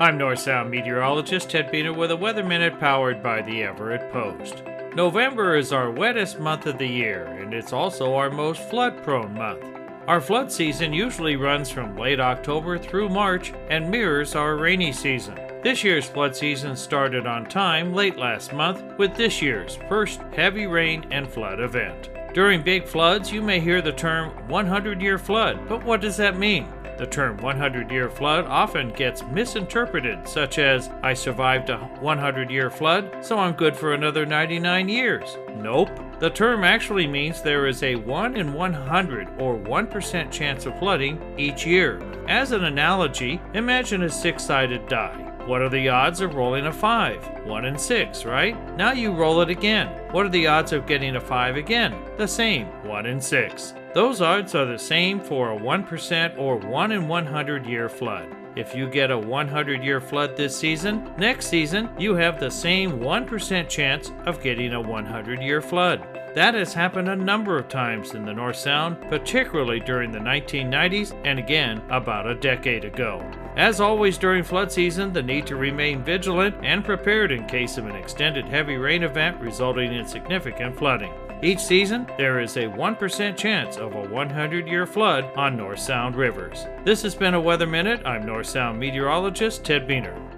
I'm North Sound meteorologist Ted Buehner with a Weather Minute powered by the Everett Post. November is our wettest month of the year, and it's also our most flood prone month. Our flood season usually runs from late October through March and mirrors our rainy season. This year's flood season started on time late last month with this year's first heavy rain and flood event. During big floods, you may hear the term 100 year flood, but what does that mean? The term 100 year flood often gets misinterpreted, such as, I survived a 100 year flood, so I'm good for another 99 years. Nope. The term actually means there is a 1 in 100 or 1% chance of flooding each year. As an analogy, imagine a six sided die. What are the odds of rolling a 5? 1 in 6, right? Now you roll it again. What are the odds of getting a 5 again? The same, 1 in 6. Those odds are the same for a 1% or 1 in 100 year flood. If you get a 100 year flood this season, next season you have the same 1% chance of getting a 100 year flood. That has happened a number of times in the North Sound, particularly during the 1990s and again about a decade ago. As always during flood season, the need to remain vigilant and prepared in case of an extended heavy rain event resulting in significant flooding. Each season, there is a 1% chance of a 100 year flood on North Sound rivers. This has been a Weather Minute. I'm North Sound meteorologist Ted Buehner.